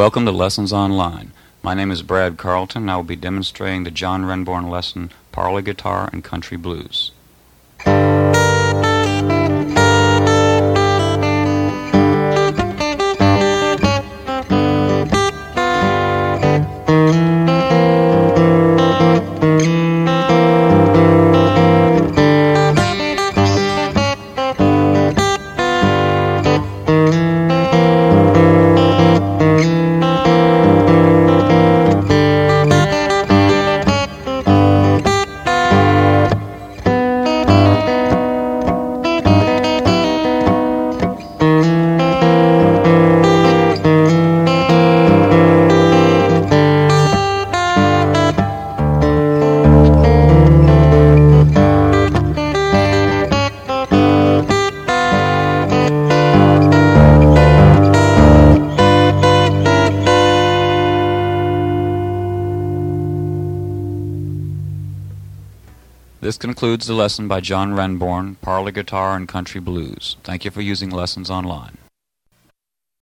Welcome to Lessons Online. My name is Brad Carlton and I will be demonstrating the John Renbourn lesson Parlor Guitar and Country Blues. This concludes the lesson by John Renbourn, Parlor Guitar and Country Blues. Thank you for using Lessons Online.